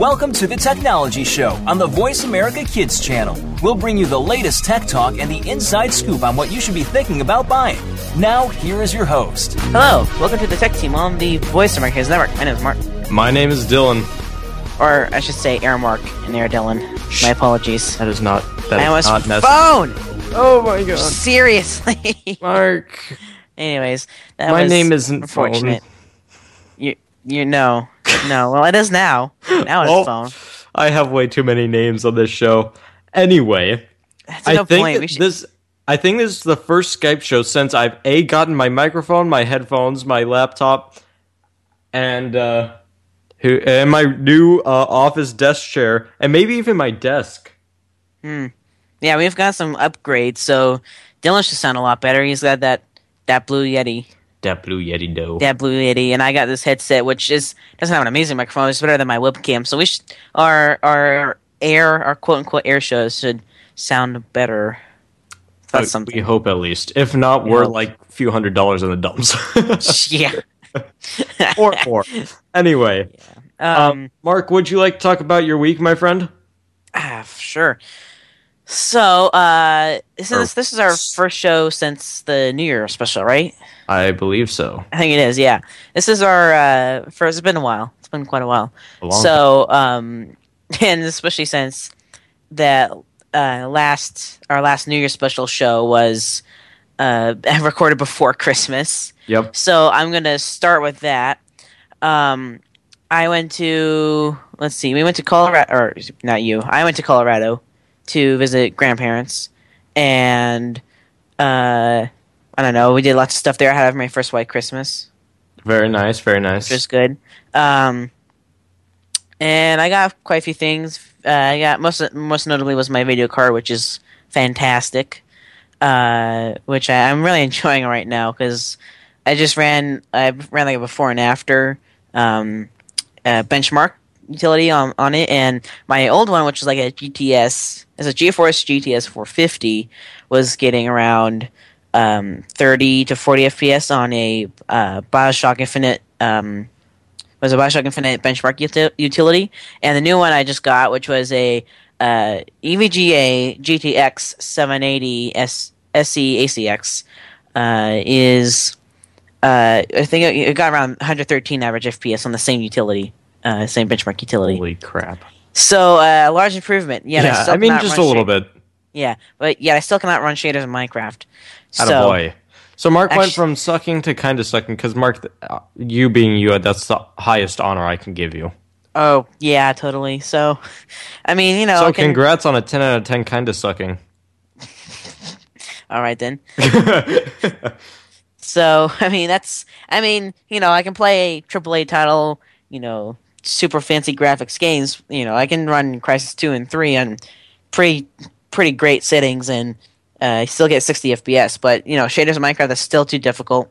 Welcome to the Technology Show on the Voice America Kids channel. We'll bring you the latest tech talk and the inside scoop on what you should be thinking about buying. Now, here is your host. Hello, welcome to the Tech Team on the Voice America Kids Network. My name is Mark, My name is Dillon. or I should say Air Mark and Air Dillon. My apologies. That is not. That I is almost not necessary. phone. Oh my god, Seriously. Mark. Anyways, that My was name isn't unfortunate. You you know no. Well, it is now. Now it's Oh, phone. I have way too many names on this show. Anyway, That's I no think point. We should, this. I think this is the first Skype show since I've a gotten my microphone, my headphones, my laptop, and uh, who and my new uh, office desk chair, and maybe even my desk. yeah, we've got some upgrades. So Dillon should sound a lot better. He's got that that Blue Yeti. That blue Yeti dough. that Blue Yeti, and I got this headset, which is doesn't have an amazing microphone. It's better than my webcam. So we should our our air our quote unquote air shows should sound better. That's Uh, something. We hope at least. If not, we're hope. like a few hundred dollars in the dumps. yeah. or more. Anyway, Um, um, Mark, would you like to talk about your week, my friend? ah, sure. So, uh, this is this is our first show since the New Year special, right? I believe so. I think it is. Yeah, this is our uh, first. It's been a while. It's been quite a while. A so um and especially since that uh last our last new year special show was uh recorded before christmas Yep. so i'm gonna start with that um i went to let's see we went to colorado or not you i went to colorado to visit grandparents and uh i don't know we did lots of stuff there i had my first white christmas Very nice. Very nice. which is good. Um, and I got quite a few things. Uh, I got most most notably was my video card, which is fantastic. Uh, which I, I'm really enjoying right now because I just ran I ran like a before and after um, uh, benchmark utility on on it, and my old one, which was like a GTS, as a GeForce GTS 450, was getting around um, 30 to 40 FPS on a uh, Bioshock Infinite. Um, was a Bioshock Infinite benchmark uti- utility, and the new one I just got, which was a uh, EVGA GTX 780 S- SE ACX, uh, is uh, I think it got around 113 average FPS on the same utility, uh, same benchmark utility. Holy crap. So uh, large improvement. Yet Yeah, still I mean just a little shad- bit. Yeah, but yet I still cannot run shaders in Minecraft. Out So, of boy. So Mark went from sucking to kind of sucking because Mark, uh, you being you, that's the highest honor I can give you. Oh yeah, totally. So, I mean, you know, So I congrats on a ten out of ten kind of sucking. all right then. So, I mean, that's, I mean, you know, I can play a AAA title, you know, super fancy graphics games. You know, I can run Crysis Two and Three on pretty, pretty great settings and uh, still get 60 FPS. But you know, shaders in Minecraft is still too difficult.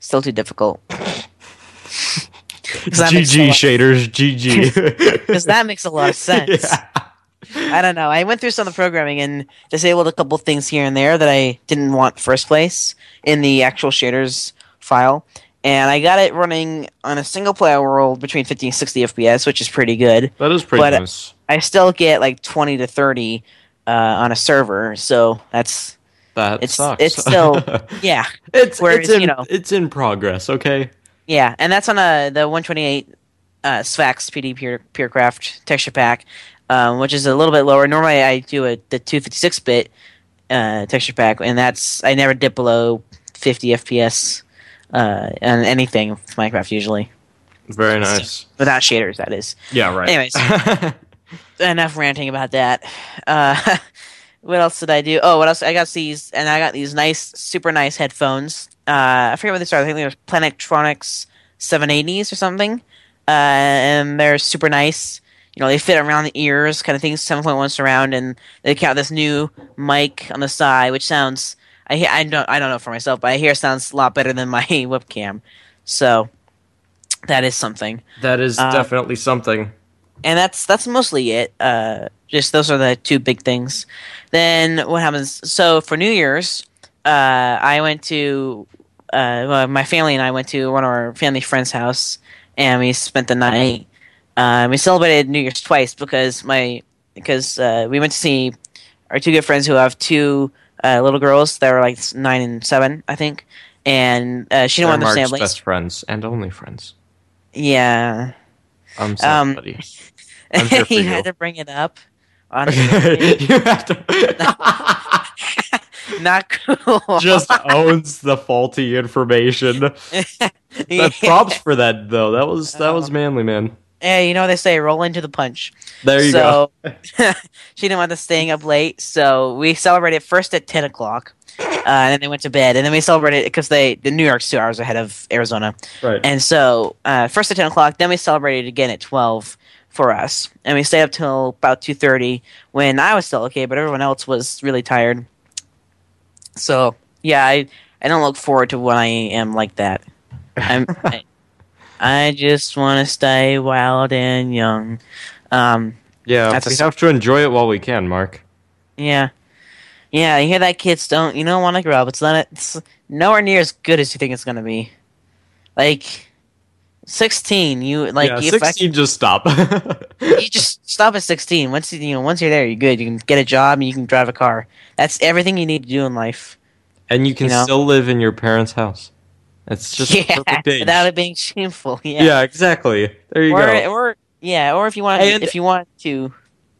Still too difficult. GG shaders, GG. because that makes a lot of sense. I don't know. I went through some of the programming and disabled a couple things here and there that I didn't want first place in the actual shaders file. And I got it running on a single player world between 50 and 60 FPS, which is pretty good. That is pretty But- nice. I still get like 20 to 30 uh, on a server, so that's That it's- sucks. it's still- yeah, it's whereas, it's in you know- it's in progress. Okay. yeah, and that's on a the 128 uh, Sphax PD Pure Purecraft texture pack, um, which is a little bit lower. Normally, I do a the 256 bit uh, texture pack, and that's I never dip below 50 FPS uh, on anything with Minecraft usually Very nice. without shaders. That is. Yeah. Right. Anyways. enough ranting about that. Uh, what else did I do? Oh, what else? I got these, and I got these nice, super nice headphones. Uh, I forget what they are. I think they were Plantronics 780s or something. Uh, and they're super nice. You know, they fit around the ears, kind of things, 7.1 surround, and they got this new mic on the side, which sounds. I hear, I don't I don't know for myself, but I hear it sounds a lot better than my webcam. So that is something that is Uh, definitely something. and that's that's mostly it. Uh, just those are the two big things. Then what happens? So for New Year's, uh, I went to uh, well, my family and I went to one of our family friends' house, and we spent the night. Um, we celebrated New Year's twice because my because uh, we went to see our two good friends who have two uh, little girls that were like nine and seven, I think, and uh, she didn't They're want their Mark's families. best friends and only friends. Yeah, I'm sorry, Um, buddy. I'm here for he you. had to bring it up. On you have to not cool. just owns the faulty information. That props for that though. That was that was Um, manly, man. Yeah, you know what they say, roll into the punch. There you so, go. she didn't want us staying up late, so we celebrated first at ten o'clock, uh, and then they went to bed, and then we celebrated because they the New York's two hours ahead of Arizona, Right. and so uh, first at ten o'clock, then we celebrated again at twelve for us, and we stayed up till about two thirty when I was still okay, but everyone else was really tired. So yeah, I I don't look forward to when I am like that. I'm, I, I just want to stay wild and young. Um, yeah, that's a we have to enjoy it while we can, Mark. yeah, yeah. You hear that, kids? Don't you don't want to grow up? It's not. It's nowhere near as good as you think it's gonna be. Like sixteen, you like yeah, I- sixteen. just stop. you just stop at sixteen. Once you you know once you're there, you're good. You can get a job and you can drive a car. That's everything you need to do in life. and you can You know? still live in your parents' house. It's just yeah, without it being shameful. yeah. Yeah, exactly. There you or go. or yeah, or if you want And- if you want to,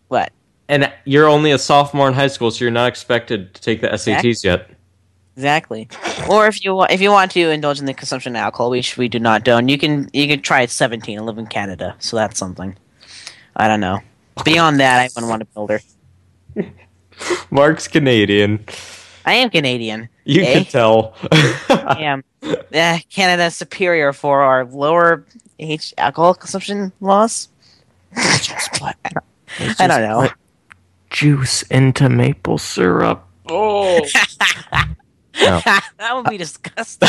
what? and you're only a sophomore in high school, so you're not expected to take the SATs yet. Exactly. Or if you want, if you want to indulge in the consumption of alcohol, which we do not do, and you can you can try at seventeen and live in Canada. So that's something. I don't know. Beyond that, I wouldn't want to build her. Mark's Canadian. I am Canadian. You Eh? can tell. I am. Eh, Canada's superior for our lower age alcohol consumption laws. I don't know. juice into maple syrup. Oh, that would be disgusting.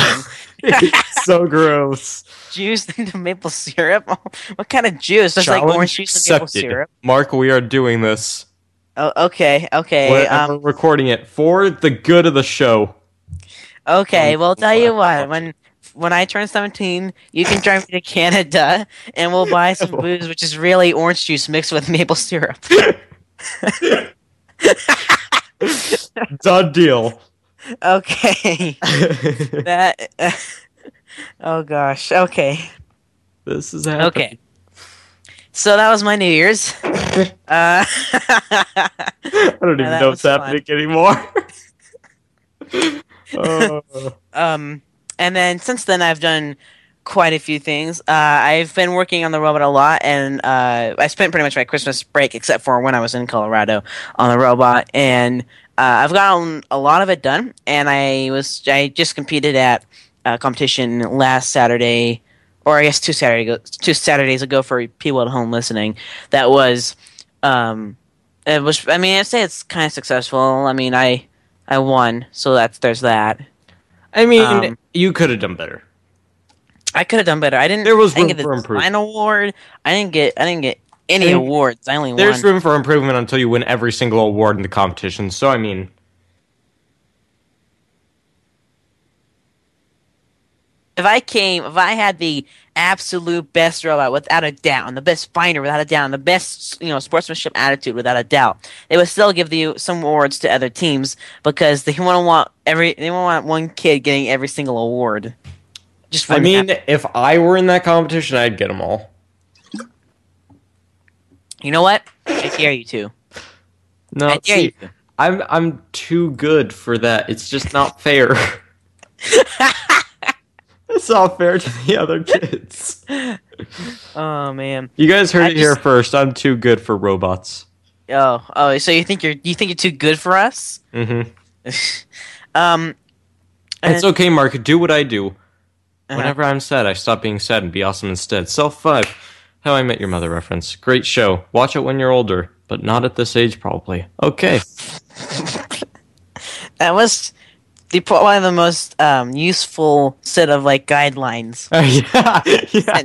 it's so gross. juice into maple syrup. what kind of juice? Just like Challenge orange juice and maple syrup. Mark, we are doing this. Oh, okay, okay. We're, Um, we're recording it for the good of the show. Okay, well, tell you what-. When when I turn seventeen, you can drive me to Canada, and we'll buy some booze, which is really orange juice mixed with maple syrup. Done deal. Okay, that. oh gosh. Okay. this is happening. Okay. So that was my New Year's. Uh, I don't even know what's happening anymore. Um, and then since then, I've done quite a few things. Uh, I've been working on the robot a lot, and uh, I spent pretty much my Christmas break, except for when I was in Colorado, on the robot. And uh, I've gotten a lot of it done. And I was I just competed at a competition last Saturday, or I guess two Saturday ago, two Saturdays ago for people at home listening. That was, um, it was. I mean, I'd say it's kind of successful. I mean, I I won, so that's there's that. I mean, Um, you could have done better. I could have done better. I didn't. There was I didn't room get for the improvement. award. I didn't get. I didn't get any And awards. I only There's won. room for improvement until you win every single award in the competition. So I mean, if I came, if I had the absolute best robot without a doubt, and the best finder without a doubt, and the best you know sportsmanship attitude without a doubt, they would still give you some awards to other teams because they want to want every they want one kid getting every single award. Just I mean, happen. if I were in that competition, I'd get them all. you know what? I dare you to. No, I dare see, you to. I'm I'm too good for that. It's just not fair. it's not fair to the other kids. Oh man. You guys heard I it here first. I'm too good for robots. Oh oh. So you think you're you think you're too good for us? Mm-hmm. um. It's okay, Mark. Do what I do. Uh-huh. Whenever I'm sad, I stop being sad and be awesome instead. Self five. How I Met Your Mother reference. Great show. Watch it when you're older, but not at this age, probably. Okay. That was the one of the most um, useful set of like guidelines. yeah.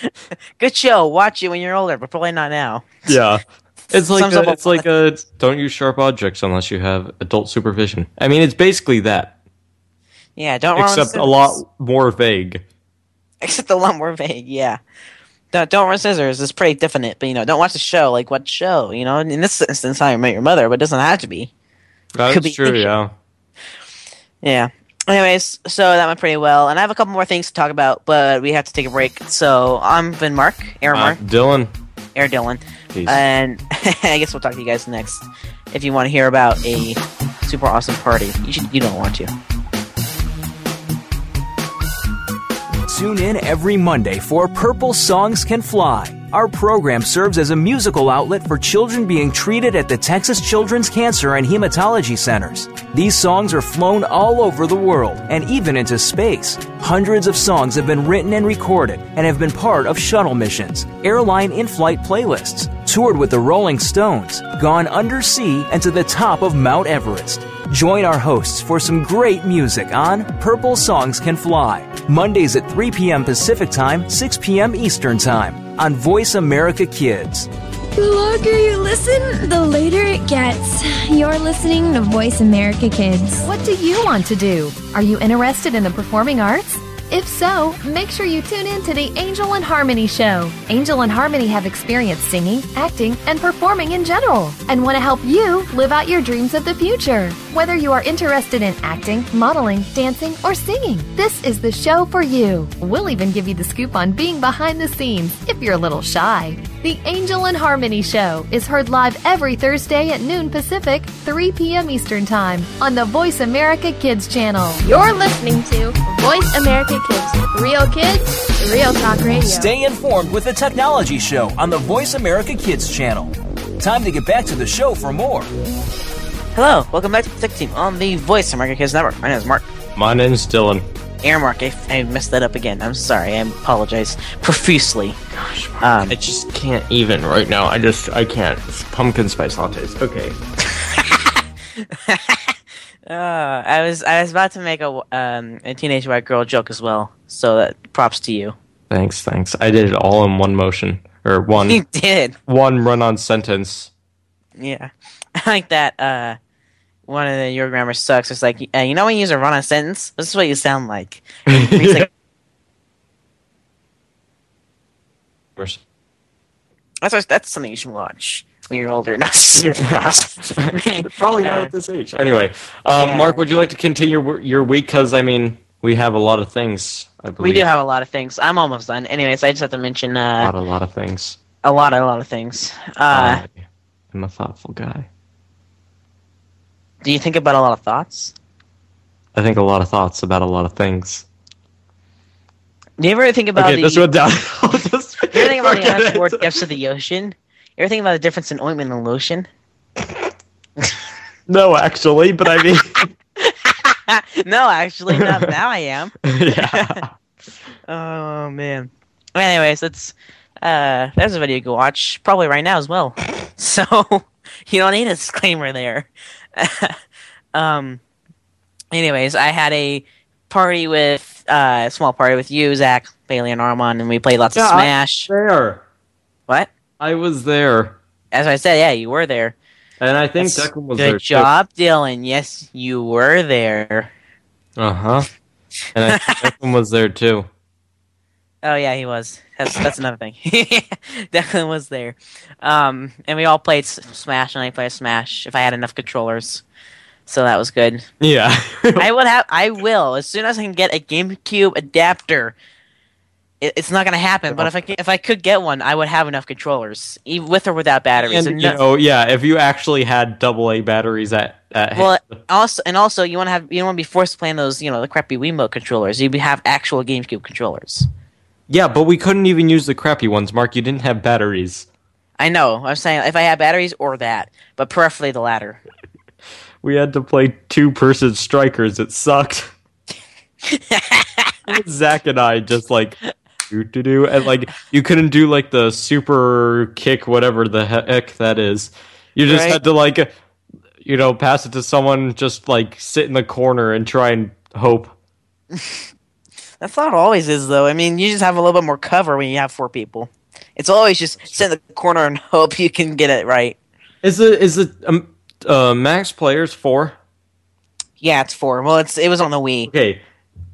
Yeah. Good show. Watch it when you're older, but probably not now. Yeah. It's like a, it's like a don't use sharp objects unless you have adult supervision. I mean, it's basically that, Yeah, don't. run except a lot more vague. Except a lot more vague. Yeah, Don't, don't run scissors. It's pretty definite, but you know, don't watch the show. Like what show? You know, in this instance, I met your mother, but it doesn't have to be. That's true. Yeah. Yeah. Anyways, so that went pretty well, and I have a couple more things to talk about, but we have to take a break. So I'm Vin Mark, Air Uh, Mark, Dillon. Air Dillon, Peace. and I guess we'll talk to you guys next. If you want to hear about a super awesome party, you should. You don't want to. Tune in every Monday for Purple Songs Can Fly. Our program serves as a musical outlet for children being treated at the Texas Children's Cancer and Hematology Centers. These songs are flown all over the world and even into space. Hundreds of songs have been written and recorded and have been part of shuttle missions, airline in flight playlists, toured with the Rolling Stones, gone undersea and to the top of Mount Everest. Join our hosts for some great music on Purple Songs Can Fly, Mondays at 3 p.m. Pacific Time, 6 p.m. Eastern Time on Voice America Kids. The longer you listen, the later it gets. You're listening to Voice America Kids. What do you want to do? Are you interested in the performing arts? If so, make sure you tune in to the Angel and Harmony Show. Angel and Harmony have experience singing, acting, and performing in general, and want to help you live out your dreams of the future. Whether you are interested in acting, modeling, dancing, or singing, this is the show for you. We'll even give you the scoop on being behind the scenes if you're a little shy. The Angel and Harmony Show is heard live every Thursday at noon Pacific, 3 p.m. Eastern Time on the Voice America Kids channel. You're listening to Voice America Kids. Real kids, real talk radio. Stay informed with the Technology Show on the Voice America Kids channel. Time to get back to the show for more. Hello, welcome back to the Tech Team on the Voice America Kids Network. My name is Mark. My name is Dillon. Air Mark. I, I messed that up again. I'm sorry. I apologize profusely. Um, I just can't even right now. I just I can't. It's pumpkin spice lattes. Okay. uh, I was I was about to make a um, a teenage white girl joke as well. So that props to you. Thanks, thanks. I did it all in one motion or one You did. one run-on sentence. Yeah, I like that. Uh, one of the your grammar sucks. It's like uh, you know when you use a run-on sentence. This is what you sound like. Like- that's that's something you should watch when you're older. Not Probably not at this age. Anyway, um, Yeah. Mark, would you like to continue your, your week? Because I mean, we have a lot of things. I We do have a lot of things. I'm almost done. Anyways, I just have to mention a uh, lot, a lot of things. a lot, a lot of things. Uh, I'm a thoughtful guy. Do you think about a lot of thoughts? I think a lot of thoughts about a lot of things. Do you ever think about okay, the? went down. Just you ever think about the outboard depths of the ocean? You ever think about the difference in ointment and lotion? No, actually, but I mean, no, actually, not now. I am. yeah. Oh man. Anyways, that's uh, there's a video you can watch probably right now as well. So you don't need a disclaimer there. um. Anyways, I had a party with uh, a small party with you, Zach, Bailey, and Armand, and we played lots Yeah, of I- Smash. There, What? I was there, As I said, yeah, you were there. and I think That's Declan was Good there. job, Dillon. Yes, you were there. Uh huh. And I think Declan was there too. Oh yeah, he was. That's that's another thing. Declan was there, um, and we all played Smash, and I played Smash if I had enough controllers, so that was good. Yeah. I would have. I will as soon as I can get a GameCube adapter. It, it's not gonna happen, but if I if I could get one, I would have enough controllers, even with or without batteries. and And you no- know, yeah, if you actually had double A batteries at, at well, also and also you want to have you don't want to be forced to play on those you know the crappy Wiimote controllers. You have actual GameCube controllers. Yeah, but we couldn't even use the crappy ones, Mark. You didn't have batteries. I know. I'm saying if I had batteries or that, but preferably the latter. We had to play two person strikers. It sucked. Zach and I just like do do do, and like you couldn't do like the super kick, whatever the heck that is. You just Right. had to like, you know, pass it to someone, just like sit in the corner and try and hope. That's not always is though. I mean, you just have a little bit more cover when you have four people. It's always just sit in the corner and hope you can get it right. Is it is it um, uh, max players four? Yeah, it's four. Well, it's it was on the Wii. Okay,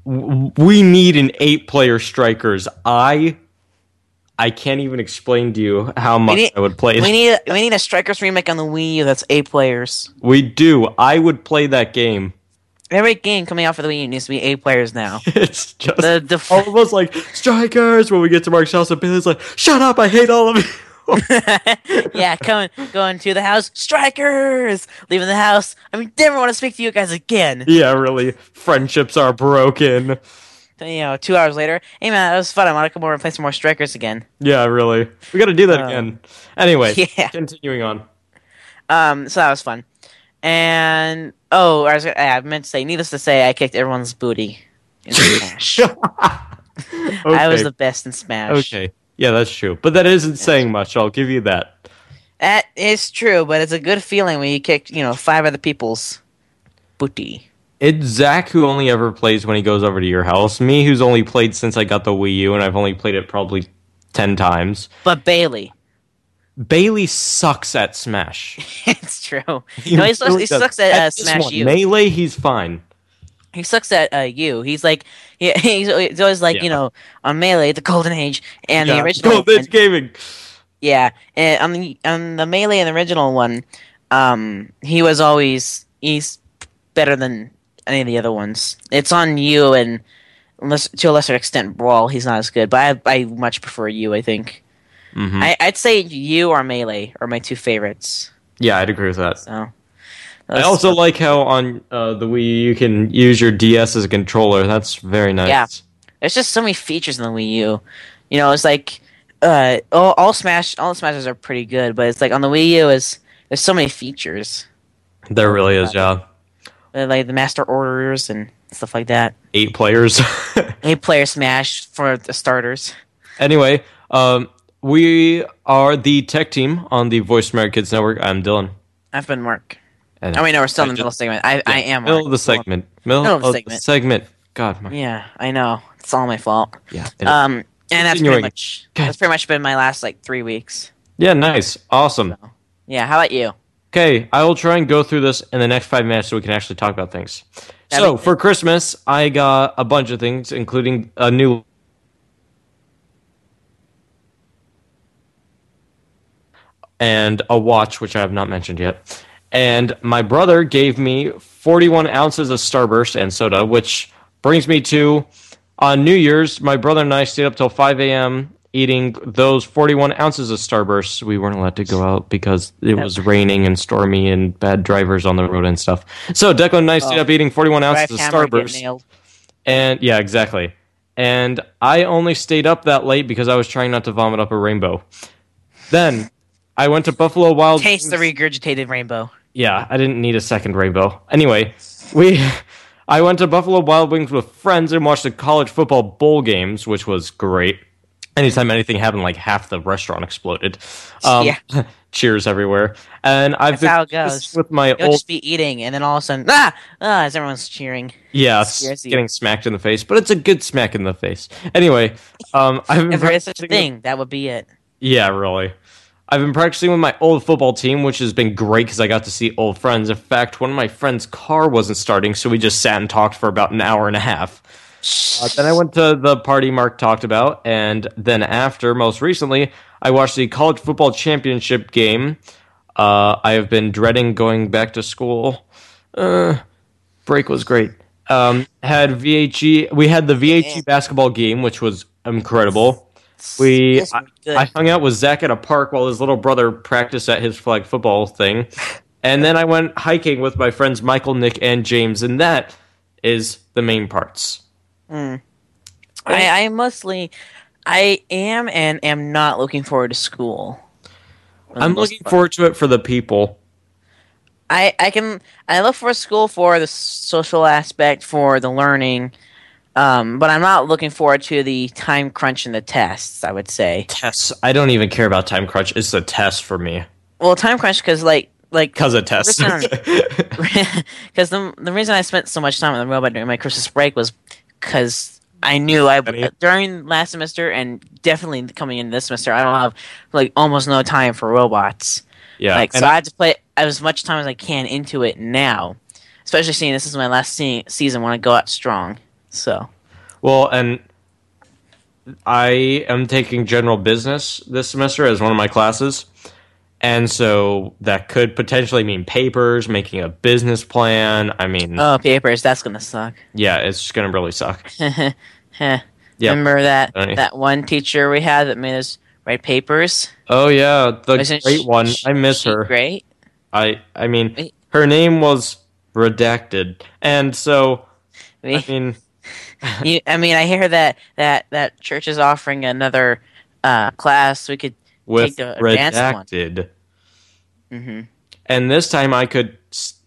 w- we need an eight player strikers. I I can't even explain to you how much need- I would play. We that. need we need a Strikers remake on the Wii U that's eight players. We do. I would play that game. Every game coming out for the Wii U needs to be eight players now. It's just The the f- almost like strikers when we get to Mark's house and Billy's like, "Shut up! I hate all of you." yeah, coming going to the house, Strikers leaving the house. I mean, never want to speak to you guys again. yeah, really. Friendships are broken. You know, two hours later, hey man, that was fun. I want to come over and play some more Strikers again. Yeah, really. We got to do that Uh, again. Anyway, yeah. continuing on. Um, so that was fun. And oh, I was gonna- I meant to say, needless to say, I kicked everyone's booty in Smash. I was the best in Smash. Okay. Yeah, that's true. But that isn't saying much. I'll give you that. That is true, but it's a good feeling when you kick, you know, five other people's booty. It's Zach who only ever plays when he goes over to your house. Me who's only played since I got the Wii U, and I've only played it probably 10 times. But Bailey, Bailey sucks at Smash. it's true. no, he sucks, really he sucks at uh, Smash one, U. Melee, he's fine. He sucks at uh, you. He's like, yeah, he's, he's always like, Yeah. you know, on Melee, the Golden Age, and the original. Gold Age Gaming. Yeah, and on the on the melee and the original one, um, he was always he's better than any of the other ones. It's on you and unless to a lesser extent brawl, he's not as good. But I I much prefer you. I think Mhm. I, I'd say you or melee are my two favorites. Yeah, I'd agree with that. So I also like how on uh, the Wii U you can use your DS as a controller. That's very nice. Yeah. there's just so many features in the Wii U. You know, it's like uh all, all Smash all the Smashes are pretty good, but it's like on the Wii U is there's so many features. There really is, yeah. Like the master orders and stuff like that. Eight players. Eight player Smash for the starters. anyway, um, we are the tech team on the Voice America Kids Network. I'm Dillon. I've been Mark. And I mean, no, we're still in the I middle just- segment. I, I am middle Mark. of the segment. Middle, Middle of the segment. segment. God, my, Yeah, I know. It's all my fault. yeah. Um, and that's pretty much God. that's pretty much been my last like three weeks. yeah, nice, awesome. Yeah. How about you? Okay, I will try and go through this in the next five minutes so we can actually talk about things. That'd so for Christmas, I got a bunch of things, including a new and a watch, which I have not mentioned yet. And my brother gave me 41 ounces of Starburst and soda, which brings me to on New Year's. My brother and I stayed up till 5 a.m. eating those 41 ounces of Starburst. We weren't allowed to go out because it was raining and stormy and bad drivers on the road and stuff. So Declan and I stayed Oh. up eating 41 ounces of Starburst. And yeah, exactly. And I only stayed up that late because I was trying not to vomit up a rainbow. Then I went to Buffalo Wild Wings. Taste the regurgitated rainbow. Yeah, I didn't need a second rainbow. Anyway, we I went to Buffalo Wild Wings with friends and watched the college football bowl games, which was great. Anytime anything happened, like half the restaurant exploded. Um, Yeah. cheers everywhere. And I've That's how it been with my You'll old just be eating, and then all of a sudden, ah, ah, as everyone's cheering. yeah, getting smacked in the face, but it's a good smack in the face. Anyway, um, I've been If there is such a thing, that would be it. Yeah, really. I've been practicing with my old football team, which has been great because I got to see old friends. In fact, one of my friends' car wasn't starting, so we just sat and talked for about an hour and a half. Uh, then I went to the party Mark talked about, and then after, most recently, I watched the college football championship game. Uh, I have been dreading going back to school. Uh, break was great. Um, had VHE. We had the VHE basketball game, which was incredible. We This I, would be good. I hung out with Zach at a park while his little brother practiced at his flag football thing, and then I went hiking with my friends Michael, Nick, and James, and that is the main parts. Hmm. I, I mostly, I am and am not looking forward to school. I'm looking part. forward to it for the people. I I can I look for school for the social aspect for the learning, um, but I'm not looking forward to the time crunch and the tests. I would say. Tests. I don't even care about time crunch. It's a test for me Well, time crunch because like like because of tests. because the the reason I spent so much time on the robot during my Christmas break was because I knew I during last semester and definitely coming in this semester I don't have like almost no time for robots. yeah, like so I had to put as much time as I can into it now, especially seeing this is my last se- season when I go out strong. So Well, and I am taking general business this semester as one of my classes. And so that could potentially mean papers, making a business plan. I mean, Oh, papers. That's gonna suck. yeah, it's just going to really suck. Yeah. Remember that Funny. that one teacher we had that made us write papers? Oh yeah, the Wasn't great she- one. I miss her. Great. I I mean, her name was redacted. And so We, I mean, you, I mean, I hear that that that church is offering another uh, class. We could with take the advanced one. redacted. hmm and this time I could,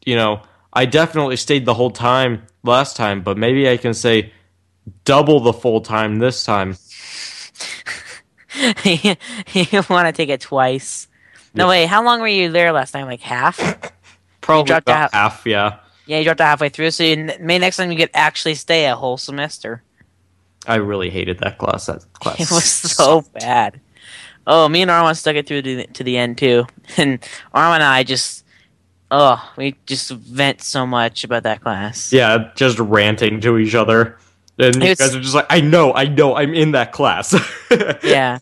you know, I definitely stayed the whole time last time, but maybe I can say double the full time this time. you want to take it twice? No, Yeah. wait. How long were you there last time? Like half? Probably about out. half, yeah. Yeah, you dropped out halfway through. So you, maybe next time you could actually stay a whole semester. I really hated that class. That class It was so bad. Oh, me and Arwen stuck it through to the, to the end too, and Arwen and I just, oh, we just vent so much about that class. yeah, just ranting to each other. And you guys are just like, I know, I know, I'm in that class. yeah,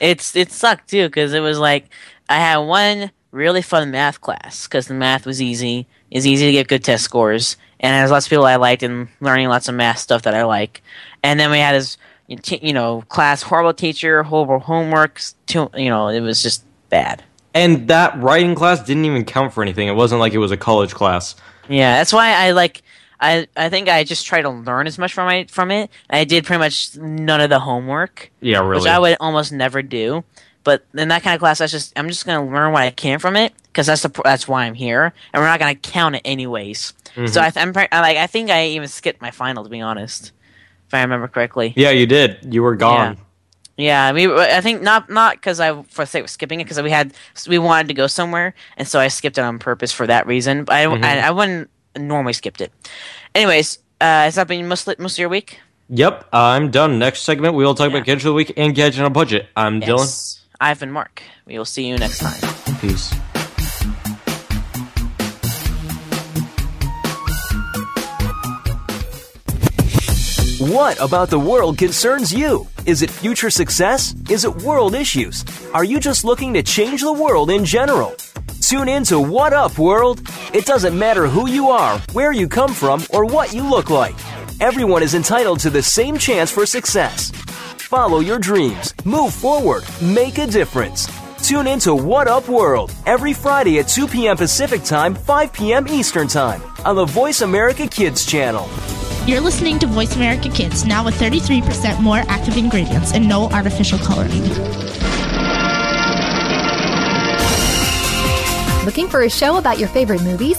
it's it sucked too because it was like I had one really fun math class because the math was easy. It's easy to get good test scores, and there's lots of people I liked and learning lots of math stuff that I like. And then we had this, you know, class horrible teacher, horrible homeworks. Too, you know, it was just bad. and that writing class didn't even count for anything. It wasn't like it was a college class. Yeah, that's why I like. I I think I just try to learn as much from it from it. I did pretty much none of the homework, Yeah, really. which I would almost never do. But in that kind of class, I just I'm just gonna learn what I can from it because that's the that's why I'm here, and we're not gonna count it anyways. Mm-hmm. So I, I, like I think I even skipped my final to be honest, if I remember correctly. yeah, you did. You were gone. Yeah, we. I think not not because I for the sake of skipping it because we had we wanted to go somewhere and so I skipped it on purpose for that reason. But I Mm-hmm. I, I wouldn't normally skipped it. Anyways, uh, has that been most most of your week? Yep, I'm done. Next segment, we will talk Yeah. about Gadget of the Week and Gadget on a Budget. I'm Yes. I've been Mark. We will see you next time. Peace. What about the world concerns you? Is it future success? Is it world issues? Are you just looking to change the world in general? Tune in to What Up World. It doesn't matter who you are, where you come from, or what you look like. Everyone is entitled to the same chance for success. Follow your dreams, move forward, make a difference. Tune in to What Up World every Friday at 2 p.m. Pacific Time, 5 p.m. Eastern Time on the Voice America Kids channel. You're listening to Voice America Kids, now with 33% more active ingredients and no artificial coloring. Looking for a show about your favorite movies,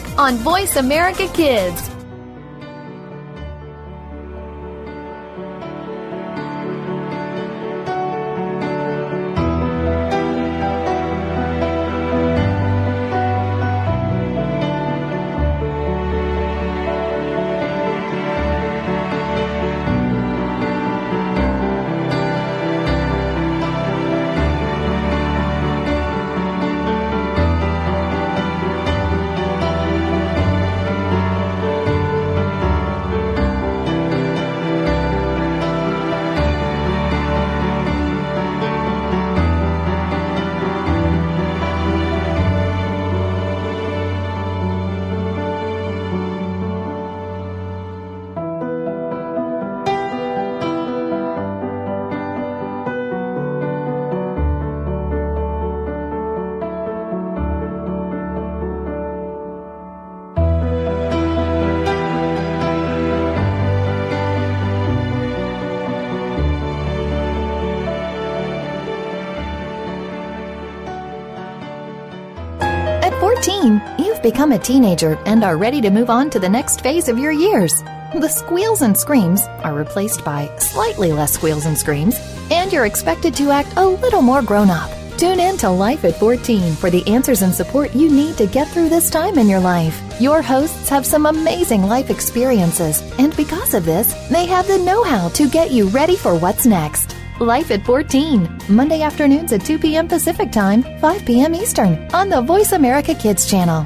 on Voice America Kids. Become a teenager and are ready to move on to the next phase of your years. The squeals and screams are replaced by slightly less squeals and screams, and you're expected to act a little more grown up. Tune in to Life at 14 for the answers and support you need to get through this time in your life. Your hosts have some amazing life experiences, and because of this, they have the know how to get you ready for what's next. Life at 14, Monday afternoons at 2 p.m. Pacific Time, 5 p.m. Eastern, on the Voice America Kids channel.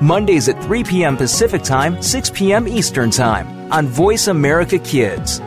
Mondays at 3 p.m. Pacific Time, 6 p.m. Eastern Time on Voice America Kids.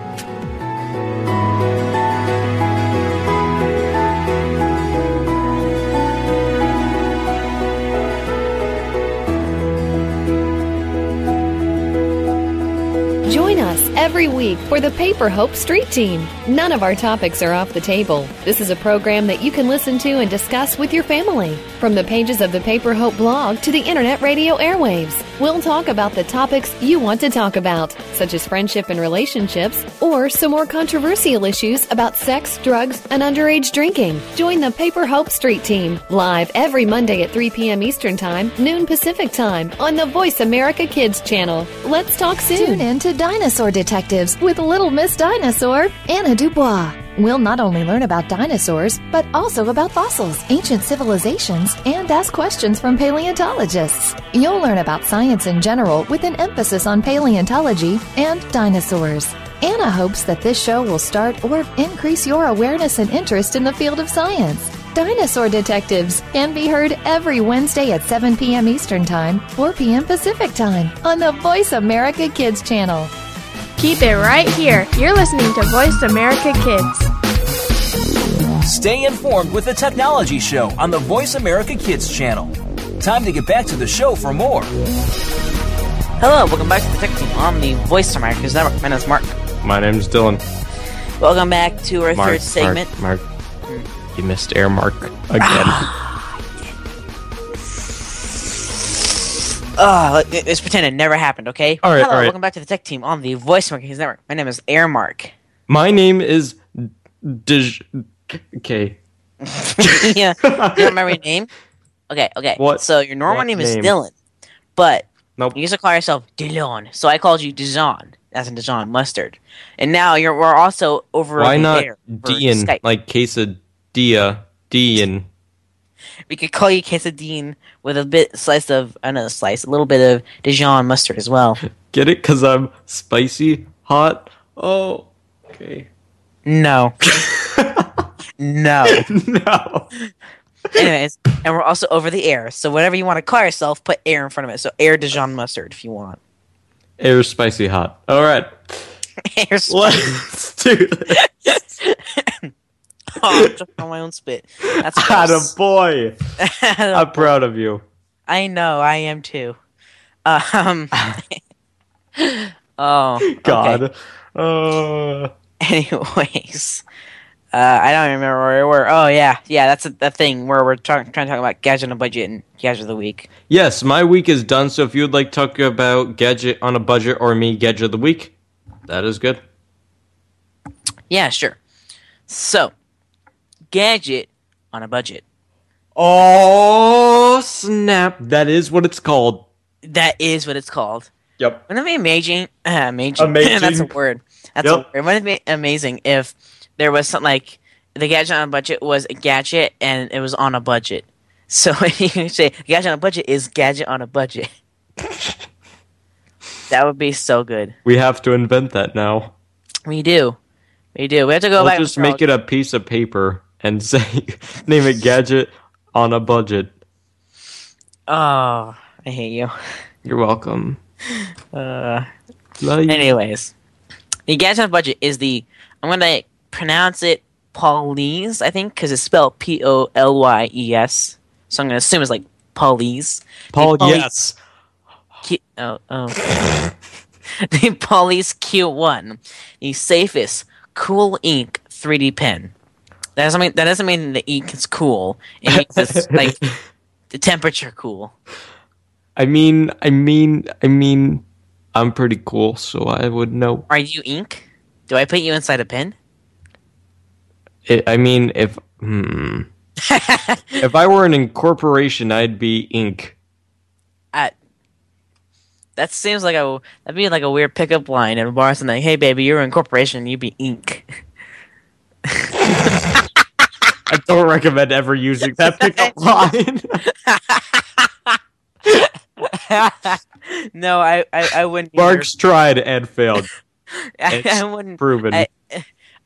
For the Paper Hope Street Team. None of our topics are off the table. This is a program that you can listen to and discuss with your family. From the pages of the Paper Hope blog to the internet radio airwaves, we'll talk about the topics you want to talk about, such as friendship and relationships, or some more controversial issues about sex, drugs, and underage drinking. Join the Paper Hope Street Team live every Monday at 3 p.m. Eastern Time, noon Pacific Time on the Voice America Kids channel. Let's talk soon. Tune in to Dinosaur Detectives with Little Miss Dinosaur, Anna Dubois. We'll not only learn about dinosaurs, but also about fossils, ancient civilizations, and ask questions from paleontologists. You'll learn about science in general with an emphasis on paleontology and dinosaurs. Anna hopes that this show will start or increase your awareness and interest in the field of science. Dinosaur Detectives can be heard every Wednesday at 7 p.m. Eastern Time, 4 p.m. Pacific Time on the Voice America Kids channel. Keep it right here. You're listening to Voice America Kids. Stay informed with the Technology Show on the Voice America Kids channel. Time to get back to the show for more. Hello, welcome back to the Tech Team on the Voice America's Network. My name is Mark. My name's Dillon. Welcome back to our Mark, third segment. Mark, Mark, you missed air mark again. Uh, let's pretend it never happened, okay? All right, Hello, all right. welcome back to the Tech Team on the Voice America's Network. My name is Airmark. My name is Dij. Okay. yeah, you don't remember your name? Okay, okay. What- So your normal what name is? Dillon, but Nope. you used to call yourself Dillon, so I called you Dijon, as in Dijon mustard. And now you're we're also over Why not Dean? Like quesadilla. Dean. We could call you quesadine with a bit slice of another slice, a little bit of Dijon mustard as well. Get it? Because I'm spicy, hot. Oh, okay. No. no. no. Anyways, and we're also over the air, so whatever you want to call yourself, put air in front of it. So air Dijon mustard if you want. Air spicy hot. All right. Air sp- Let's do this. oh, I'm on my own spit. That's gross. boy. I'm proud of you. I know, I am too. Um. oh okay. God. Uh, Anyways, uh, I don't remember where we were. Oh yeah, yeah, that's a, the thing where we're trying to talk about gadget on a budget and gadget of the week. yes, my week is done. So if you would like to talk about gadget on a budget or me gadget of the week, that is good. Yeah, sure. So, gadget on a budget. Oh snap! That is what it's called. That is what it's called. Yep. Wouldn't it be amazing? Uh, amazing. Amazing. That's a word. That's Yep. a word. Wouldn't it be amazing if there was something like the gadget on a budget was a gadget and it was on a budget. So you can say gadget on a budget is gadget on a budget. that would be so good. We have to invent that now. We do. We do. We have to go we'll back. just make it a piece of paper and say name it gadget on a budget. Oh, I hate you. You're welcome. Uh, anyways, the gadget on a budget is the. I'm gonna pronounce it Paulese, I think, because it's spelled P O L Y E S. So I'm gonna assume it's like Paulese. Paul, Paul- yes. Q- oh oh. the Polyes Q1, the safest cool ink 3D pen. That doesn't mean that doesn't mean the ink is cool. It means it's like the temperature cool. I mean, I mean, I mean, I'm pretty cool, so I would know. Are you ink? Do I put you inside a pen? I I mean, if hmm, if I were an incorporation, I'd be ink. I, that seems like a that'd be like a weird pickup line in a bar. Something like, "Hey, baby, you're in corporation. You'd be ink." I don't recommend ever using that pickup line. no, I, I, I wouldn't. either. Tried and failed. I, I wouldn't. proven. I,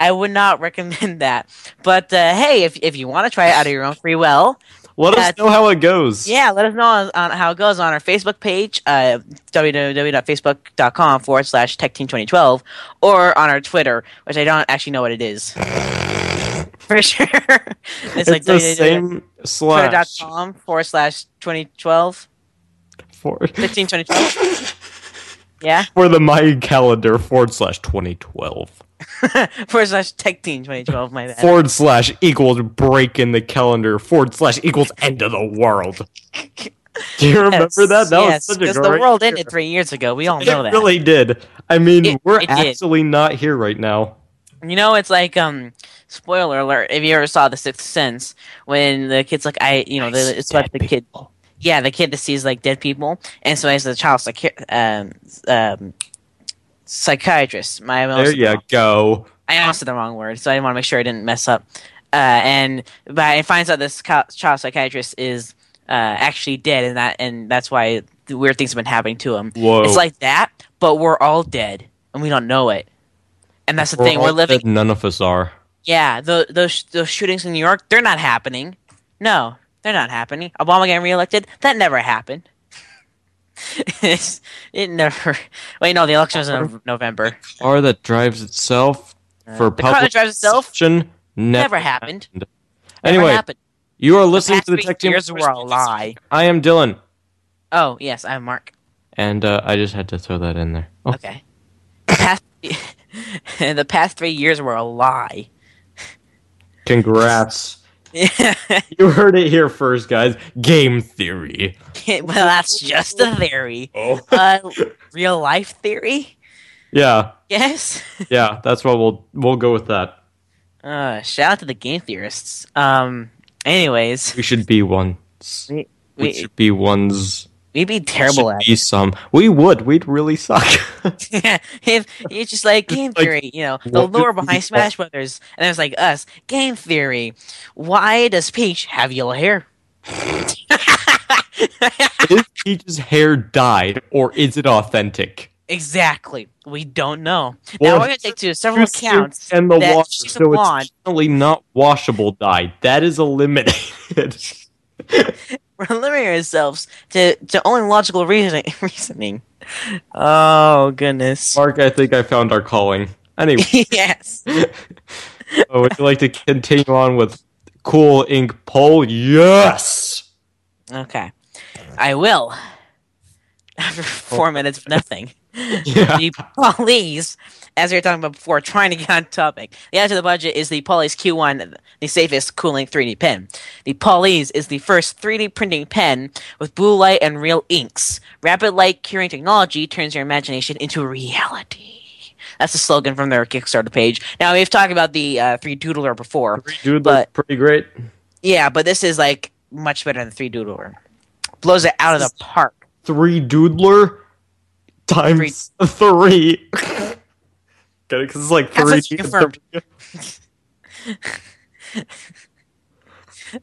I would not recommend that. But uh, hey, if if you want to try it out of your own free will, Let us know how it goes. yeah, let us know on, on how it goes on our Facebook page, uh, www.facebook.com forward slash Tech Team 2012, or on our Twitter, which I don't actually know what it is. For sure. it's, It's, like the same slash Twitter.com forward slash 2012, for, 15, 2012. yeah, for the Mayan calendar forward slash 2012 forward slash Tech Team 2012, my bad. forward slash equals break in the calendar forward slash equals end of the world. Do you remember Yes, that? That yes, was such a because great. the world ended three years ago. We all know it that. really did. I mean, It- we're it did. actually not here right now. You know, it's like um, spoiler alert. If you ever saw The Sixth Sense, when the kid's like, I, you know, the, it's about the kid. Yeah, the kid that sees like dead people, and so as the child like um, um, psychiatrist. My There you go. I said the wrong word, so I want to make sure I didn't mess up. Uh, and but it finds out this child psychiatrist is uh, actually dead, and that and that's why the weird things have been happening to him. Whoa. It's like that, but we're all dead, and we don't know it. And that's the thing. all We're living. dead, None of us are. Yeah, the, those those shootings in New York, they're not happening. No, they're not happening. Obama getting reelected, that never happened. It's- it never. Wait, no, the election was in November. Car that drives itself for Uh, the car that public drives itself? consumption never, Never happened. Never Anyway, happened. you are listening Past to the Tech Team. years were a lie. I am Dillon, Oh yes, I'm Mark. and uh, I just had to throw that in there. Oh, Okay. The past, the past three years were a lie. congrats! You heard it here first, guys. Game theory. well, that's just a theory. Oh, Uh, real life theory? yeah, Yes. yeah. That's what we'll we'll go with that. Uh, shout out to the game theorists. Um. Anyways, We should be ones. we We we should be ones. We'd be terrible at be some. We would. We'd really suck. yeah, if it's just like game Like, theory, you know, the lore behind Smash Brothers, and it's like us, game theory. Why does Peach have yellow hair? is Peach's hair dyed or is it authentic? exactly. We don't know. Well, now we're gonna take to several Two accounts and the that water, she's so blonde. it's definitely not washable dye. That is eliminated. We're limiting ourselves to, to only logical reasoning. reasoning. Oh goodness. Mark, I think I found our calling. Anyway, yes. uh, would you like to continue on with Cool Ink Poll? Yes. Okay. I will. After four minutes of nothing. Yeah. Polyes, as we were talking about before, trying to get on topic. The answer to the budget is the Polyes Q1, the safest Cool-Ink 3D pen. The Polyes is the first 3D printing pen with blue light and real inks. Rapid light curing technology turns your imagination into reality. That's the slogan from their Kickstarter page. Now we've talked about the uh, 3Doodler before. But- pretty great. Yeah, but this is like much better than 3Doodler. Blows it out of the park. Three Doodler times three. Get it? Because it's like That's three. what you confirmed.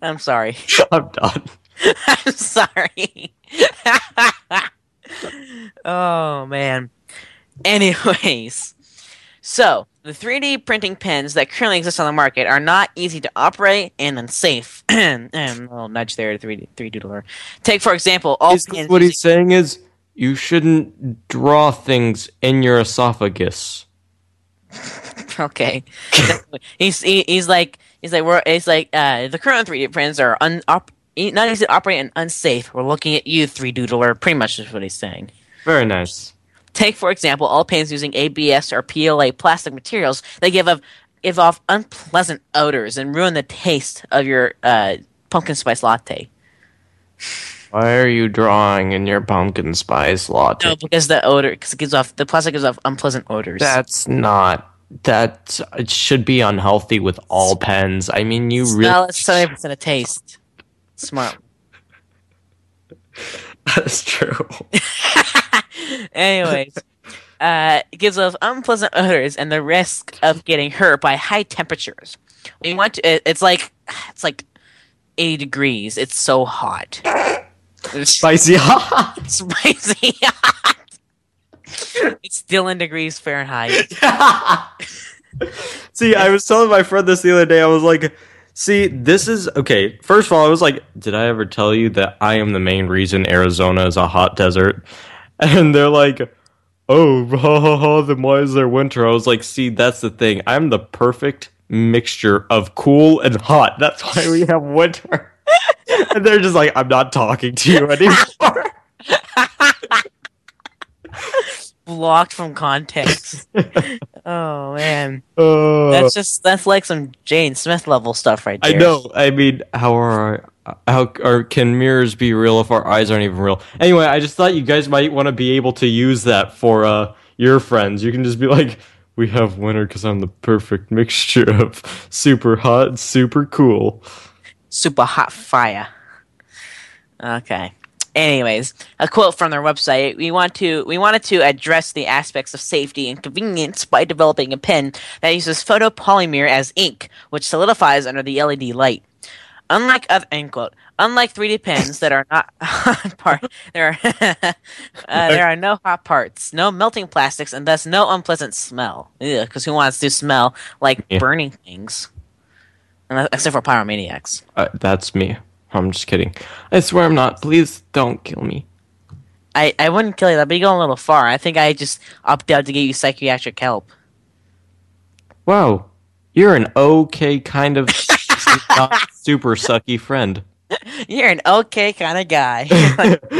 I'm sorry. I'm done. I'm sorry. oh man. Anyways, so the 3D printing pens that currently exist on the market are not easy to operate and unsafe. and um, a little nudge there to 3D, 3Doodler. Take for example all Basically, pens what using- he's saying is you shouldn't draw things in your esophagus. okay. he's he, he's like he's like we're he's like uh the current 3D printers are un, op, not easy to operate and unsafe. We're looking at you, 3Doodler. Pretty much is what he's saying. Very nice. Take, for example, all paints using ABS or PLA plastic materials. They give off, give off unpleasant odors and ruin the taste of your uh, pumpkin spice latte. Why are you drawing in your pumpkin spice latte? No, because the odor, because it gives off the plastic gives off unpleasant odors. That's not. That it should be unhealthy with all pens. I mean, you really. Smell it's seventy percent of taste. Smart. That's true. Anyways, uh, it gives off unpleasant odors and the risk of getting hurt by high temperatures. We want to, it, it's like it's like eighty degrees. It's so hot. It's Spicy hot. spicy hot. it's still in degrees Fahrenheit. See, I was telling my friend this the other day. I was like, see, this is okay. First of all, I was like, did I ever tell you that I am the main reason Arizona is a hot desert? And they're like, oh, ha, ha, ha, then why is there winter? I was like, see, that's the thing. I'm the perfect mixture of cool and hot. That's why we have winter. And they're just like, I'm not talking to you anymore. Blocked from context. oh man, Uh, that's just that's like some Jaden Smith level stuff right I know. I mean, how are our, how or can mirrors be real if our eyes aren't even real? Anyway, I just thought you guys might want to be able to use that for uh, your friends. You can just be like, "We have winter because I'm the perfect mixture of super hot and super cool." Super hot fire. Okay. Anyways, a quote from their website: "We want to we wanted to address the aspects of safety and convenience by developing a pen that uses photopolymer as ink, which solidifies under the LED light. Unlike other end quote, unlike 3D pens that are not hot part, there are uh, there are no hot parts, no melting plastics, and thus no unpleasant smell. Because who wants to smell like Yeah. burning things? Except for pyromaniacs. Uh, that's me. I'm just kidding. I swear I'm not. Please don't kill me. I, I wouldn't kill you that, but you're going a little far. I think I just opted out to get you psychiatric help. Wow, you're an okay kind of not super sucky friend. You're an okay kind of guy.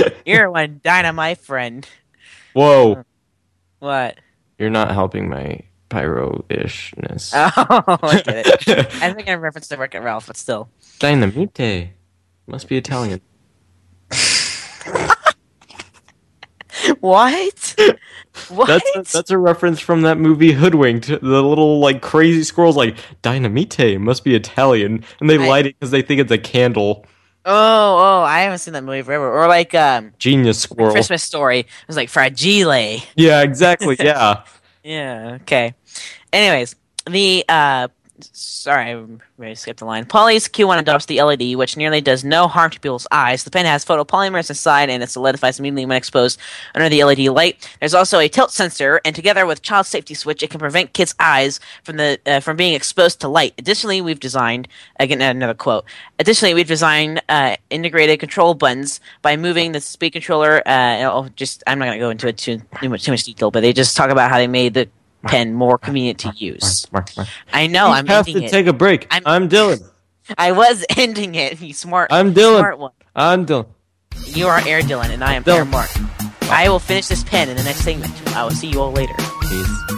you're one dynamite friend. Whoa, What? you're not helping my pyro-ishness. Oh, I get it. I think I referenced the Wreck It Ralph, but still. Dynamite. Must be Italian. What? What? That's a, that's a reference from that movie Hoodwinked. The little like crazy squirrels like dynamite must be Italian, and they I- light it because they think it's a candle. oh, oh, I haven't seen that movie forever. Or like um, Genius squirrel. Christmas Story. It was like Fragile. Yeah, exactly. Yeah. Yeah. Okay. Anyways, the uh, sorry, I really skipped the line. Polyes Q1 adopts the LED, which nearly does no harm to people's eyes. The pen has photopolymers inside, and it solidifies immediately when exposed under the LED light. There's also a tilt sensor, and together with child safety switch, it can prevent kids' eyes from the uh, from being exposed to light. Additionally, we've designed again another quote. Additionally, we've designed uh, integrated control buttons by moving the speed controller. Uh, oh, just I'm not going to go into it too too much, too much detail, but they just talk about how they made the pen more convenient to use. I know. I'm We have ending to it. take a break. I'm- I'm, Dillon. I was ending it. You smart. I'm Dillon. Smart one. I'm Dillon. You are Air Dillon, and I am Dillon. Air Mark. I will finish this pen in the next segment. I will see you all later. Peace.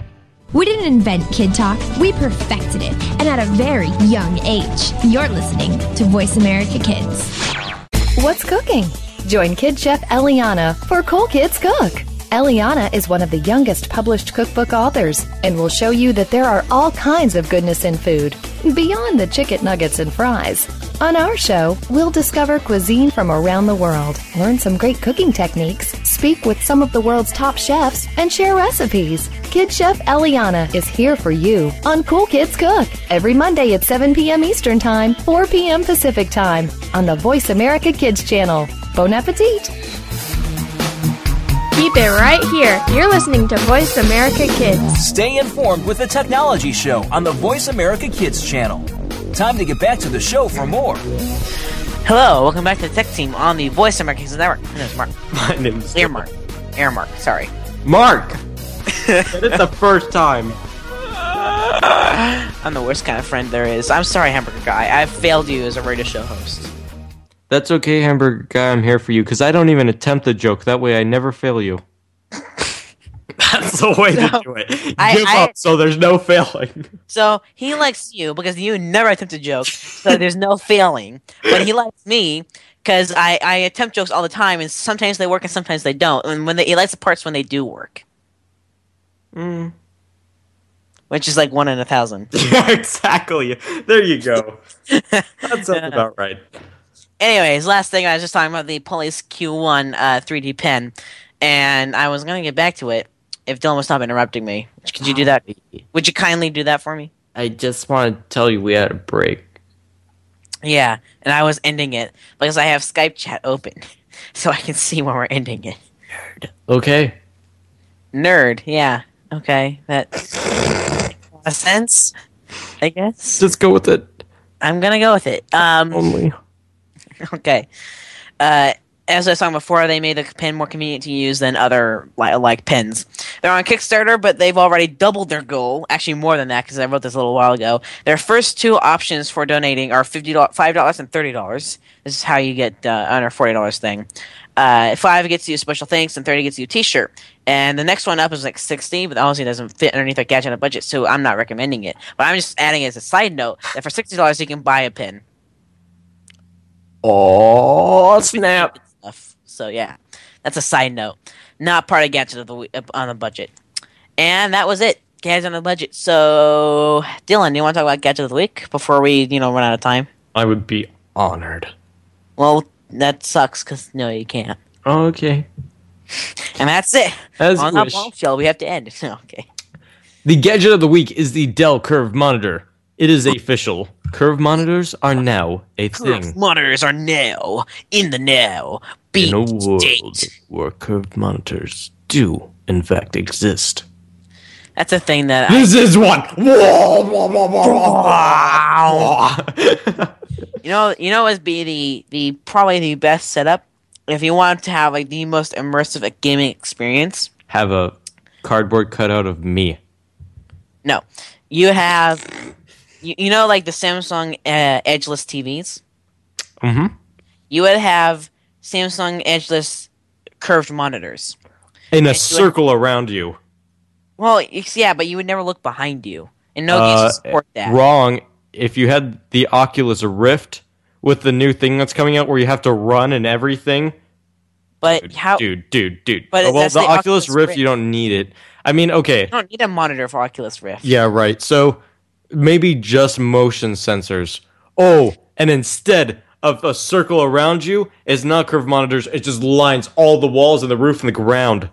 We didn't invent Kid Talk, we perfected it, and at a very young age. You're listening to Voice America Kids. What's cooking? Join Kid Chef Eliana for Cool Kids Cook. Eliana is one of the youngest published cookbook authors and will show you that there are all kinds of goodness in food, beyond the chicken nuggets and fries. On our show, we'll discover cuisine from around the world, learn some great cooking techniques, speak with some of the world's top chefs, and share recipes. Kid Chef Eliana is here for you on Cool Kids Cook every Monday at 7 p.m. Eastern Time, 4 p.m. Pacific Time on the Voice America Kids channel. Bon appetit! Keep it right here. You're listening to Voice America Kids. Stay informed with the Technology Show on the Voice America Kids channel. Time to get back to the show for more. Hello, welcome back to the Tech Team on the Voice America Kids Network. My name's Mark. My name's Earmark. Earmark, sorry. Mark. That is the first time. I'm the worst kind of friend there is. I'm sorry, Hamburger Guy. I've failed you as a radio show host. That's okay, hamburger guy. I'm here for you because I don't even attempt a joke. That way, I never fail you. That's the way to do it. Give I- up, so there's no failing. So he likes you because you never attempt a joke, so there's no failing. But he likes me because I, I attempt jokes all the time, and sometimes they work and sometimes they don't. And when they, he likes the parts when they do work, Mm. which is like one in a thousand. Yeah, exactly. There you go. That sounds about right. Anyways, last thing I was just talking about the Polyes Q1 uh, 3D pen, and I was gonna get back to it if Dillon would stop interrupting me. Could you do that? Would you kindly do that for me? I just want to tell you we had a break. Yeah, and I was ending it because I have Skype chat open, so I can see when we're ending it. Nerd. Okay. Nerd, yeah, okay, that a sense, I guess. Just go with it. I'm gonna go with it. Um, Only. okay. Uh, as I was talking before, they made the pen more convenient to use than other li- like pens. They're on Kickstarter, but they've already doubled their goal. Actually, more than that because I wrote this a little while ago. Their first two options for donating are fifty dollars, five dollars, and thirty dollars. This is how you get uh, on our forty dollars thing. Uh, five gets you special thanks, and thirty gets you a T-shirt. And the next one up is like sixty, but honestly, it doesn't fit underneath our gadget on a budget, so I'm not recommending it. But I'm just adding as a side note that for sixty dollars you can buy a pin. Oh, snap. stuff. So yeah, that's a side note. Not part of gadget of the week uh, on the budget. And that was it. Gadget on the budget. So Dillon, do you want to talk about gadget of the week before we, you know, run out of time? I would be honored. Well, that sucks because no, you can't. Okay. And that's it. As on that bombshell, we have to end. okay. The gadget of the week is the Dell Curve Monitor. It is official. Curve monitors are now a thing. Monitors are now in the now. Beat In a world date. where curved monitors do, in fact, exist. That's a thing that I, This is one. you know you know would be the the probably the best setup if you want to have like the most immersive gaming experience. Have a cardboard cutout of me. No, you have you, you know like the Samsung uh, edgeless TVs. Mm-hmm. You would have Samsung edgeless curved monitors. In a would- circle around you. Well, yeah, but you would never look behind you, and no Uh, games support that. Wrong. If you had the Oculus Rift with the new thing that's coming out where you have to run and everything, But how dude, dude, dude. But Oh, well, the, the Oculus Oculus Rift, Rift. you don't need it. I mean, okay, you don't need a monitor for Oculus Rift. yeah, right. So maybe just motion sensors. Oh, and instead of a circle around you, it's not curved monitors. It just lines all the walls and the roof and the ground.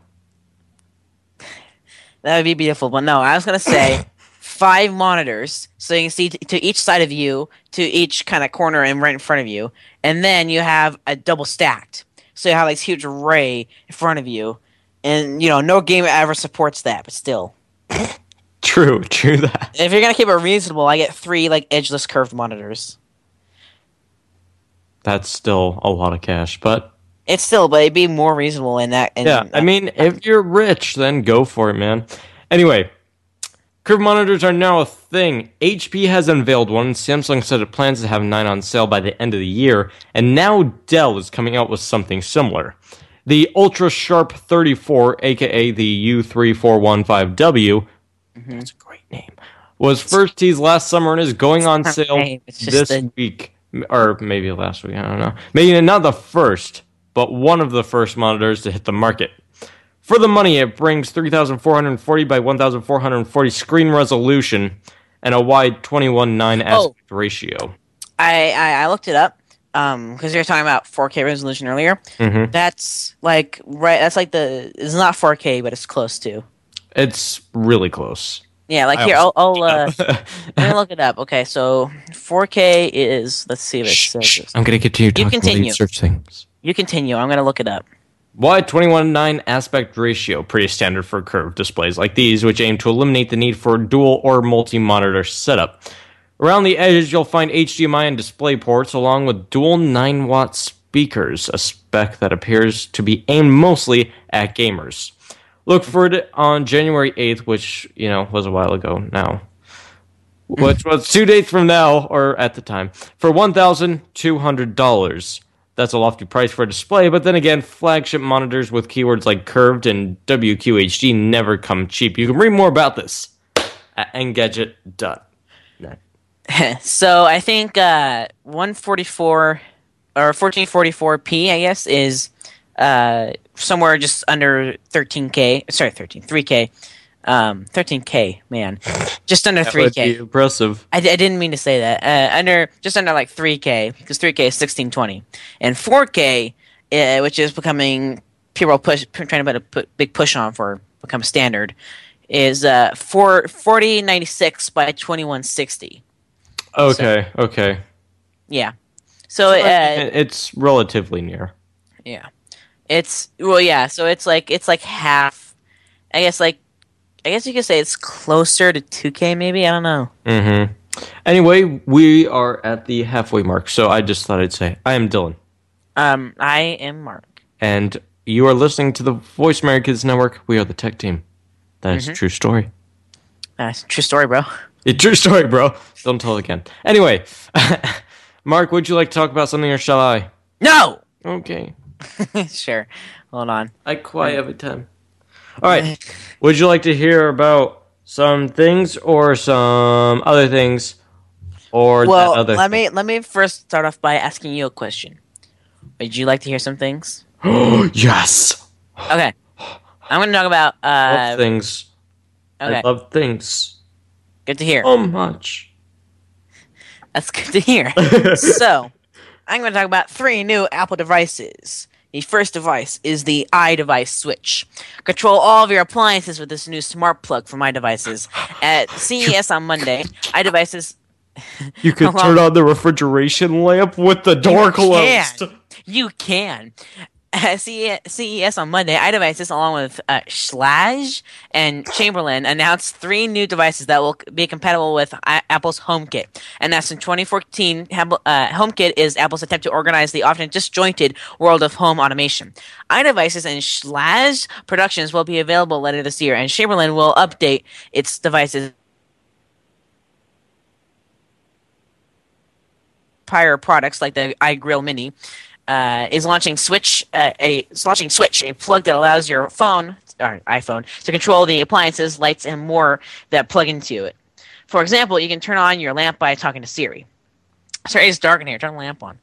That would be beautiful. But no, I was gonna say five monitors, so you can see t- to each side of you, to each kind of corner and right in front of you, and then you have a double stacked. So you have like this huge array in front of you, and you know no game ever supports that, but still, True, true that. if you're gonna keep it reasonable, I get three like edgeless curved monitors. That's still a lot of cash, but It's still, but it'd be more reasonable in that. In Yeah, I mean, if you're rich, then go for it, man. Anyway, curved monitors are now a thing. HP has unveiled one. Samsung said it plans to have nine on sale by the end of the year, and now Dell is coming out with something similar. The Ultra Sharp 34, aka the U3415W, mm-hmm. that's a great name, was first teased last summer and is going on sale name, it's just this week. Or maybe last week, I don't know. Maybe not the first, but one of the first monitors to hit the market. For the money, it brings 3440 by 1440 screen resolution and a wide 21:9 Oh. aspect ratio. I, I I looked it up um because you were talking about 4K resolution earlier. Mhm. That's like right. That's like the. It's not 4K, but it's close to. It's really close. Yeah, like I here, I'll, I'll uh, let me look it up. Okay, so 4K is let's see if it Shh, says shh, this. I'm gonna get to your talking while continue. search things. You continue. I'm gonna look it up. Wide 21:9 aspect ratio, pretty standard for curved displays like these, which aim to eliminate the need for dual or multi-monitor setup. Around the edges, you'll find HDMI and display ports, along with dual 9 watt speakers, a spec that appears to be aimed mostly at gamers. Look for it on January 8th, which, you know, was a while ago now. Which was two days from now, or at the time, for $1,200. That's a lofty price for a display, but then again, flagship monitors with keywords like curved and WQHD never come cheap. You can read more about this at Engadget.net. so I think uh, 144 or 1444p, I guess, is uh, somewhere just under 13k. Sorry, 13, 3k. Um, 13k, man, just under That 3k. be impressive. I, I didn't mean to say that. Uh, under just under like 3K because 3K is 1620, and 4K, uh, which is becoming people push trying to put a put, big push on for become standard, is uh 4 4096 by 2160. Okay, okay. Yeah. So uh, It- it's relatively near. yeah, it's well yeah. So it's like it's like half. I guess like I guess you could say it's closer to 2K maybe. I don't know. Mm-hmm. Anyway, we are at the halfway mark, so I just thought I'd say I am Dillon, Um, I am Mark. and you are listening to the Voice America Kids Network. We are the tech team. That is a true story. That's true story, bro. It's true story, bro. Don't tell it again. Anyway, Mark, would you like to talk about something, or shall I? No. Okay. sure. Hold on. I quiet every time. All right. Would you like to hear about some things or some other things, or Well, that other? let me let me first start off by asking you a question. Would you like to hear some things? yes. Okay, I'm going to talk about. love Uh, things. okay, I love things good to hear. so much. That's good to hear. so, I'm going to talk about three new Apple devices. The first device is the iDevice Switch. Control all of your appliances with this new smart plug for my devices. At CES on Monday, iDevices You could How turn on the refrigeration lamp with the door closed. Can. You can. CES on Monday, iDevices, along with uh, Schlage and Chamberlain, announced three new devices that will be compatible with I- Apple's HomeKit. And that's in 2014. Hab- uh, HomeKit is Apple's attempt to organize the often disjointed world of home automation. iDevices and Schlage productions will be available later this year, and Chamberlain will update its devices prior products like the iGrill Mini, uh, is launching Switch. Uh, a launching Switch, a plug that allows your phone or iPhone to control the appliances, lights, and more that plug into it. For example, you can turn on your lamp by talking to Siri. Sorry, it's dark in here. Turn the lamp on.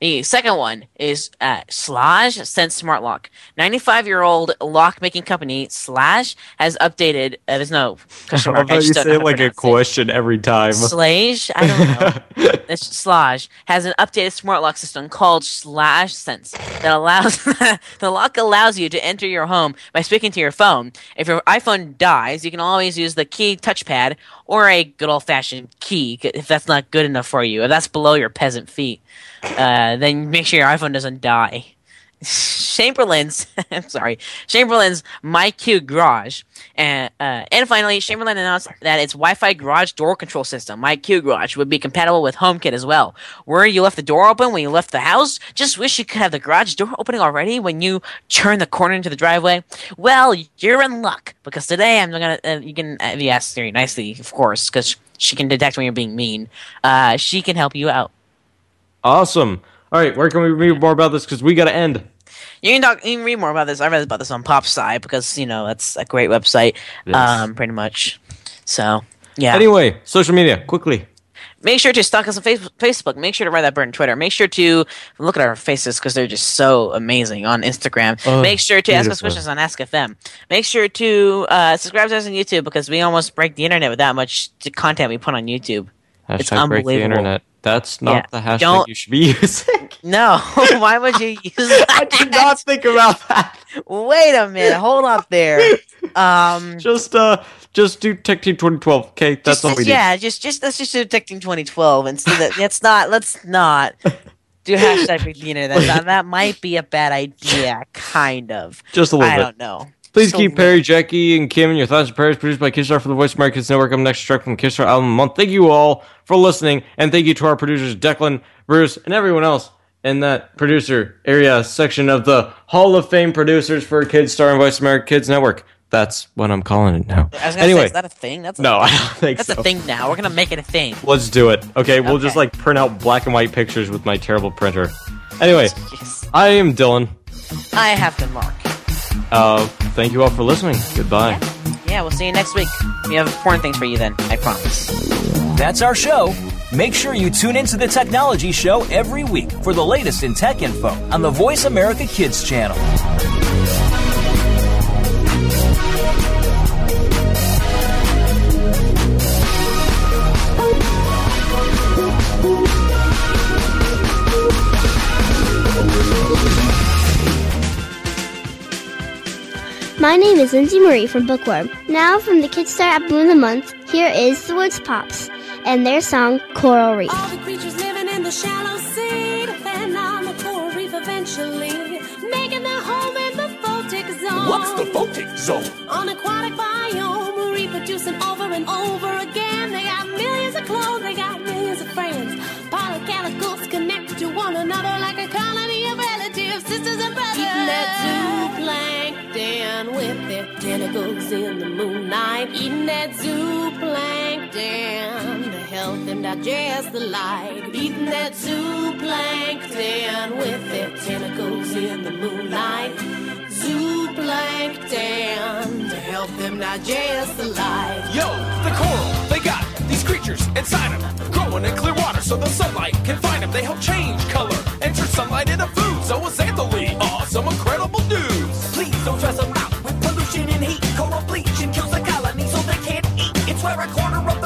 The second one is uh, Slash Sense Smart Lock. 95 year old lock making company Slash has updated. Uh, there's no question mark. I just don't know how to pronounce it. question every time. Slash? I don't know. it's Slage has an updated smart lock system called Slash Sense that allows the lock allows you to enter your home by speaking to your phone. If your iPhone dies, you can always use the key touchpad or a good old fashioned key if that's not good enough for you. If that's below your peasant feet, uh, then make sure your iPhone doesn't die. Chamberlain's, I'm sorry, Chamberlain's MyQ Garage, and uh, and finally, Chamberlain announced that its Wi-Fi garage door control system, MyQ Garage, would be compatible with HomeKit as well. Where you left the door open when you left the house, just wish you could have the garage door opening already when you turn the corner into the driveway. Well, you're in luck because today I'm gonna uh, you can uh, ask Siri nicely, of course, because she can detect when you're being mean. Uh, she can help you out. Awesome. All right, where can we read more about this? Because we got to end. You can talk. You can read more about this. I read about this on PopSci because you know that's a great website. Yes. Um, pretty much. So yeah. Anyway, social media, quickly. Make sure to stalk us on Facebook. Make sure to write that bird on Twitter. Make sure to look at our faces because they're just so amazing on Instagram. Oh, Make sure to ask us questions on Ask FM. Make sure to uh, subscribe to us on YouTube because we almost break the internet with that much content we put on YouTube. It's Hashtag break the unbelievable. internet. That's not Yeah, the hashtag don't- you should be using. No, why would you use that? I did not think about that. Wait a minute. Hold up there. Um, Just uh, just do Tech Team 2012. Okay, that's just, all we need. yeah, just just let's just do Detecting 2012 instead of let's not let's not Do hashtag big dinner. That, that that might be a bad idea, kind of. Just a little I bit. don't know. Please So keep Perry, Jackie, and Kim in your thoughts and prayers. Produced by Kidstar for the Voice America Kids Network. I'm next track from Kidstar Album Month. Thank you all for listening, and thank you to our producers Declan, Bruce, and everyone else in that producer area section of the Hall of Fame producers for Kids Star and Voice America Kids Network. That's what I'm calling it now. Anyway, say, is that a thing? That's a no, thing. I don't think That's so. a thing now. We're gonna make it a thing. Let's do it. Okay, we'll just like print out black and white pictures with my terrible printer. Anyway, Yes. I am Dillon. I have been Mark. Uh, thank you all for listening. Goodbye. Yeah, we'll see you next week. We have important things for you then. I promise. That's our show. Make sure you tune into the Technology Show every week for the latest in tech info on the Voice America Kids channel. My name is Lindsay Marie from Bookworm. Now from the Kids Kidstar Album of the Month, here is the Woods Pops and their song Coral Reef. All the creatures living in the shallow sea depend on the coral reef eventually, making their home in the photic zone. What's the photic zone? On aquatic biome, reproducing over and over again. They got millions of clones, they got millions of friends. Polycalicals connect to one another like a colony of relatives, sisters and brothers. Zooplankton with their tentacles in the moonlight. Eating that zooplankton to help them digest the light. Eating that zooplankton with their tentacles in the moonlight. Zooplankton to help them digest the light. Yo, the coral, they got these creatures inside them, growing in clear water so the sunlight can find them. They help change color turn sunlight into food. So it's Anthony, awesome, incredible news. Please don't stress them out with pollution and heat. Coral bleaching kills the colony so they can't eat. It's where a quarter of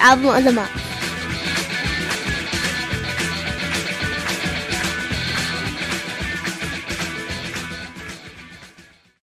That was